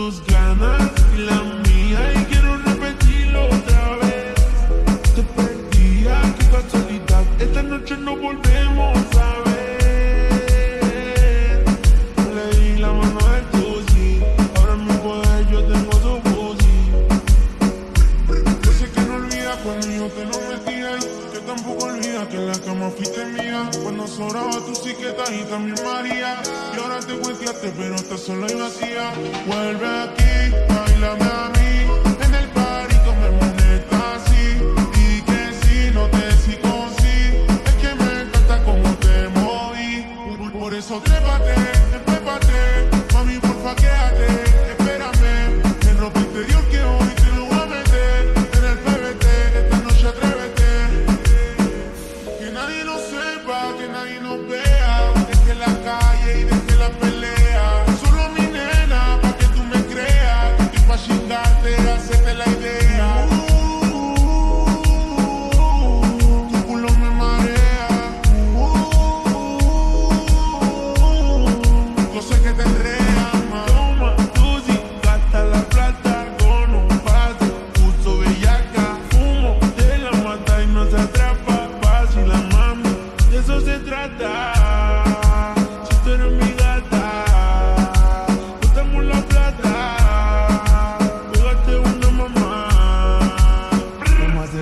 tus gracias. Mía. Cuando sobraba tu psiqueta y también María. Y ahora te cuenteaste, pero estás sola y vacía. Vuelve aquí, bailame a mí. En el party come moneta así. Y que si no te sigo sí. Es que me encanta cómo te moví. Por eso trépate, trépate. Mami, porfa, quédate.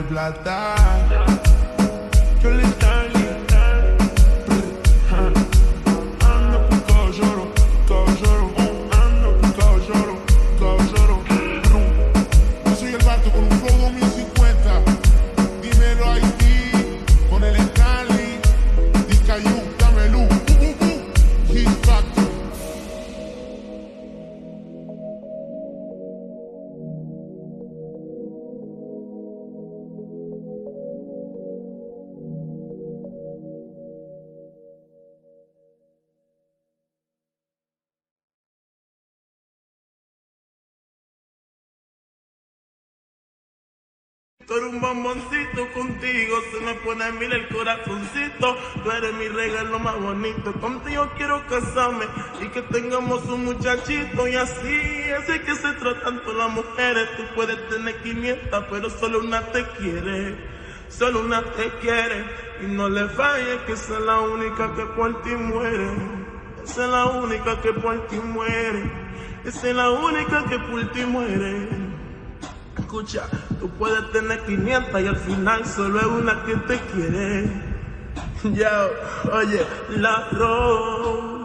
Plata. Tú eres un bomboncito contigo, se me pone mil el corazoncito. Tú eres mi regalo más bonito. Contigo quiero casarme y que tengamos un muchachito. Y así, así que se tratan todas las mujeres. Tú puedes tener 500, pero solo una te quiere. Solo una te quiere. Y no le falles que esa es la única que por ti muere. Esa es la única que por ti muere. Esa es la única que por ti muere. Escucha, tú puedes tener 500 y al final solo es una que te quiere. Ya, oye, la Rose.